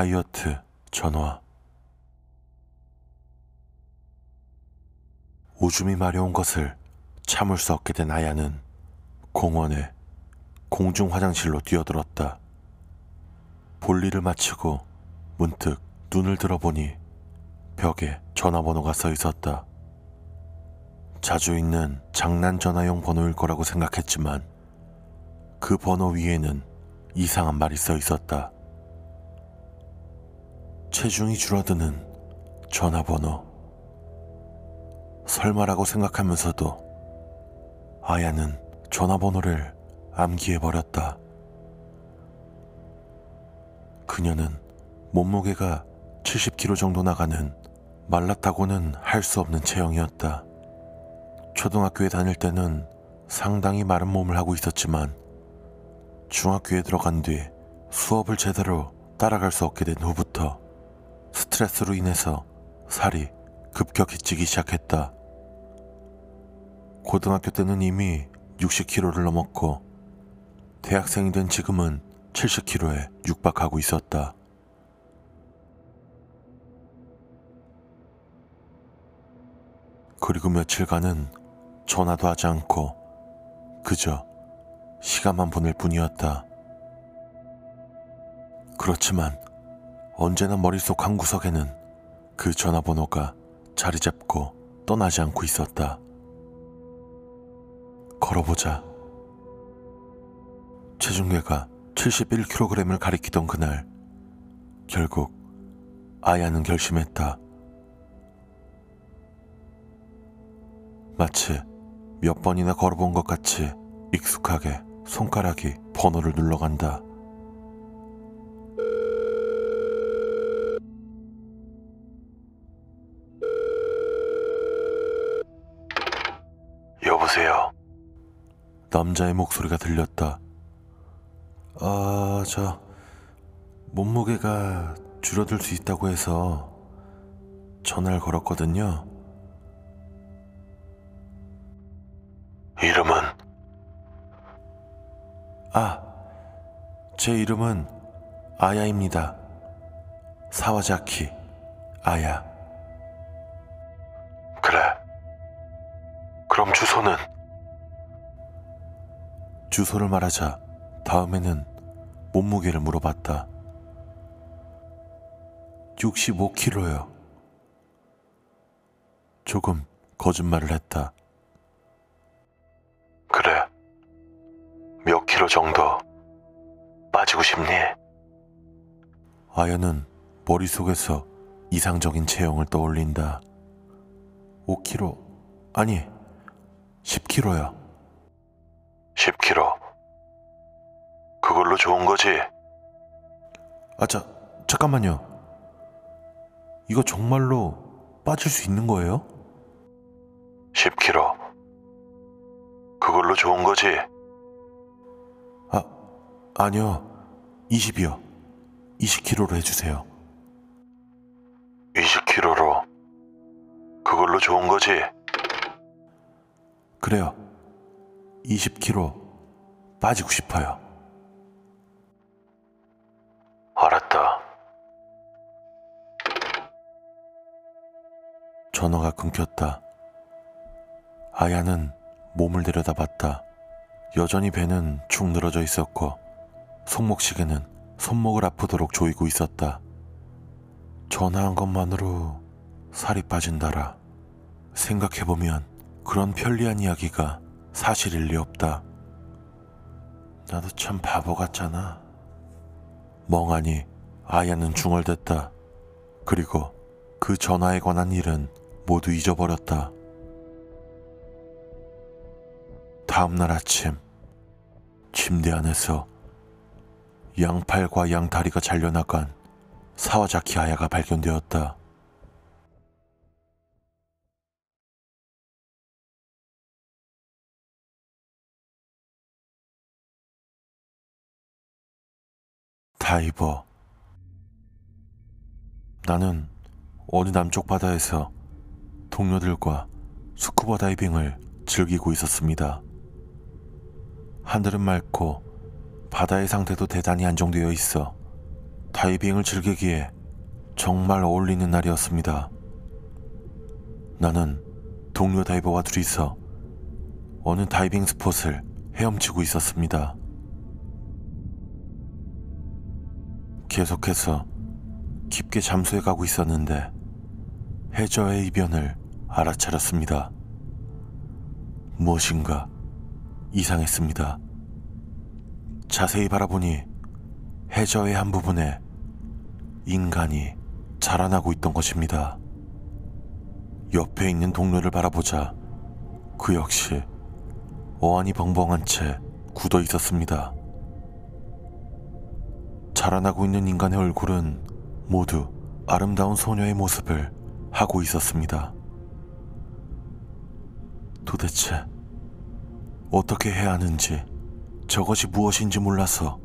다이어트 전화 오줌이 마려운 것을 참을 수 없게 된 아야는 공원에 공중 화장실로 뛰어들었다. 볼일을 마치고 문득 눈을 들어보니 벽에 전화번호가 써 있었다. 자주 있는 장난 전화용 번호일 거라고 생각했지만 그 번호 위에는 이상한 말이 써 있었다. 체중이 줄어드는 전화번호. 설마라고 생각하면서도 아야는 전화번호를 암기해버렸다. 그녀는 몸무게가 70kg 정도 나가는 말랐다고는 할 수 없는 체형이었다. 초등학교에 다닐 때는 상당히 마른 몸을 하고 있었지만 중학교에 들어간 뒤 수업을 제대로 따라갈 수 없게 된 후부터 스트레스로 인해서 살이 급격히 찌기 시작했다. 고등학교 때는 이미 60kg를 넘었고 대학생이 된 지금은 70kg에 육박하고 있었다. 그리고 며칠간은 전화도 하지 않고 그저 시간만 보낼 뿐이었다. 그렇지만 언제나 머릿속 한 구석에는 그 전화번호가 자리 잡고 떠나지 않고 있었다. 걸어보자. 체중계가 71kg을 가리키던 그날, 결국 아야는 결심했다. 마치 몇 번이나 걸어본 것 같이 익숙하게 손가락이 번호를 눌러간다. 남자의 목소리가 들렸다. 아, 저 몸무게가 줄어들 수 있다고 해서 전화를 걸었거든요. 이름은? 아, 제 이름은 아야입니다. 사와자키 아야. 그래. 그럼 주소는? 주소를 말하자 다음에는 몸무게를 물어봤다. 65kg요. 조금 거짓말을 했다. 그래. 몇 킬로 정도 빠지고 싶니? 아야는 머릿속에서 이상적인 체형을 떠올린다. 5kg, 아니, 10kg야. 10kg. 그걸로 좋은 거지? 아, 자, 잠깐만요. 이거 정말로 빠질 수 있는 거예요? 10kg. 그걸로 좋은 거지? 아, 아니요. 20이요. 20kg로 해주세요. 20kg로. 그걸로 좋은 거지? 그래요. 20kg 빠지고 싶어요. 전화가 끊겼다. 아야는 몸을 들여다봤다. 여전히 배는 축 늘어져 있었고 손목시계는 손목을 아프도록 조이고 있었다. 전화한 것만으로 살이 빠진다라. 생각해보면 그런 편리한 이야기가 사실일 리 없다. 나도 참 바보 같잖아. 멍하니 아야는 중얼댔다. 그리고 그 전화에 관한 일은 모두 잊어버렸다. 다음날 아침 침대 안에서 양팔과 양다리가 잘려나간 사와자키 아야가 발견되었다. 다이버. 나는 어느 남쪽 바다에서 동료들과 스쿠버 다이빙을 즐기고 있었습니다. 하늘은 맑고 바다의 상태도 대단히 안정되어 있어 다이빙을 즐기기에 정말 어울리는 날이었습니다. 나는 동료 다이버와 둘이서 어느 다이빙 스폿을 헤엄치고 있었습니다. 계속해서 깊게 잠수해 가고 있었는데 해저의 이변을 알아차렸습니다. 무엇인가 이상했습니다. 자세히 바라보니 해저의 한 부분에 인간이 자라나고 있던 것입니다. 옆에 있는 동료를 바라보자 그 역시 어안이 벙벙한 채 굳어 있었습니다. 자라나고 있는 인간의 얼굴은 모두 아름다운 소녀의 모습을 하고 있었습니다. 도대체 어떻게 해야 하는지 저것이 무엇인지 몰라서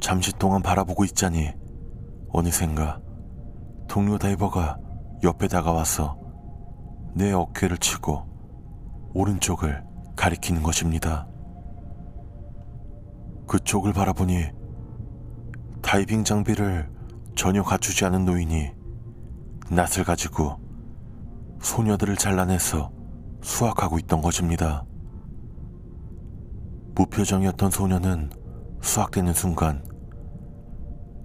잠시 동안 바라보고 있자니 어느샌가 동료 다이버가 옆에 다가와서 내 어깨를 치고 오른쪽을 가리키는 것입니다. 그쪽을 바라보니 다이빙 장비를 전혀 갖추지 않은 노인이 낫을 가지고 소녀들을 잘라내서 수확하고 있던 것입니다. 무표정이었던 소녀는 수확되는 순간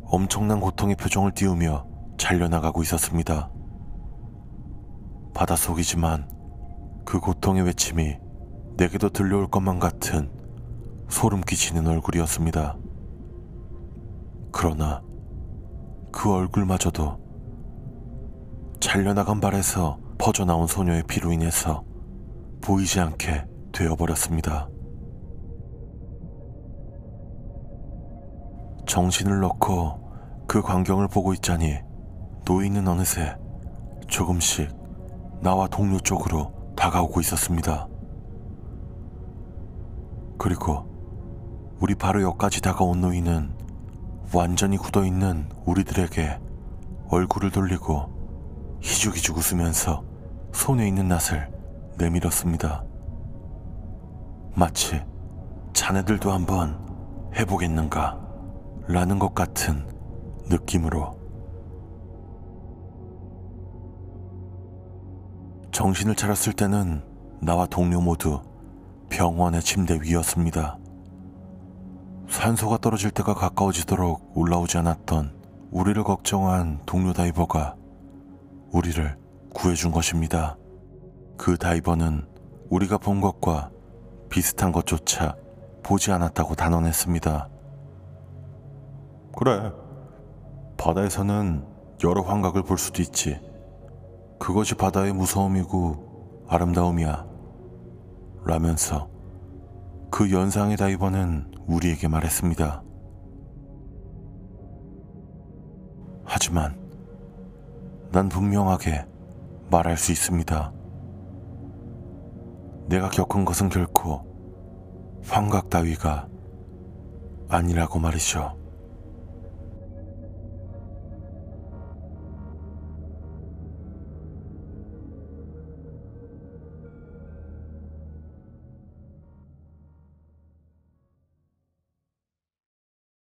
엄청난 고통의 표정을 띄우며 잘려나가고 있었습니다. 바닷속이지만 그 고통의 외침이 내게도 들려올 것만 같은 소름 끼치는 얼굴이었습니다. 그러나 그 얼굴마저도 잘려나간 발에서 퍼져나온 소녀의 피로 인해서 보이지 않게 되어버렸습니다. 정신을 넣고 그 광경을 보고 있자니 노인은 어느새 조금씩 나와 동료 쪽으로 다가오고 있었습니다. 그리고 우리 바로 옆까지 다가온 노인은 완전히 굳어 있는 우리들에게 얼굴을 돌리고 희죽희죽 웃으면서 손에 있는 낫을 내밀었습니다. 마치 자네들도 한번 해보겠는가 라는 것 같은 느낌으로 정신을 차렸을 때는 나와 동료 모두 병원의 침대 위였습니다. 산소가 떨어질 때가 가까워지도록 올라오지 않았던 우리를 걱정한 동료 다이버가 우리를 구해준 것입니다. 그 다이버는 우리가 본 것과 비슷한 것조차 보지 않았다고 단언했습니다. 그래. 바다에서는 여러 환각을 볼 수도 있지. 그것이 바다의 무서움이고 아름다움이야. 라면서 그 연상의 다이버는 우리에게 말했습니다. 하지만 난 분명하게 말할 수 있습니다. 내가 겪은 것은 결코 환각 따위가 아니라고 말이죠.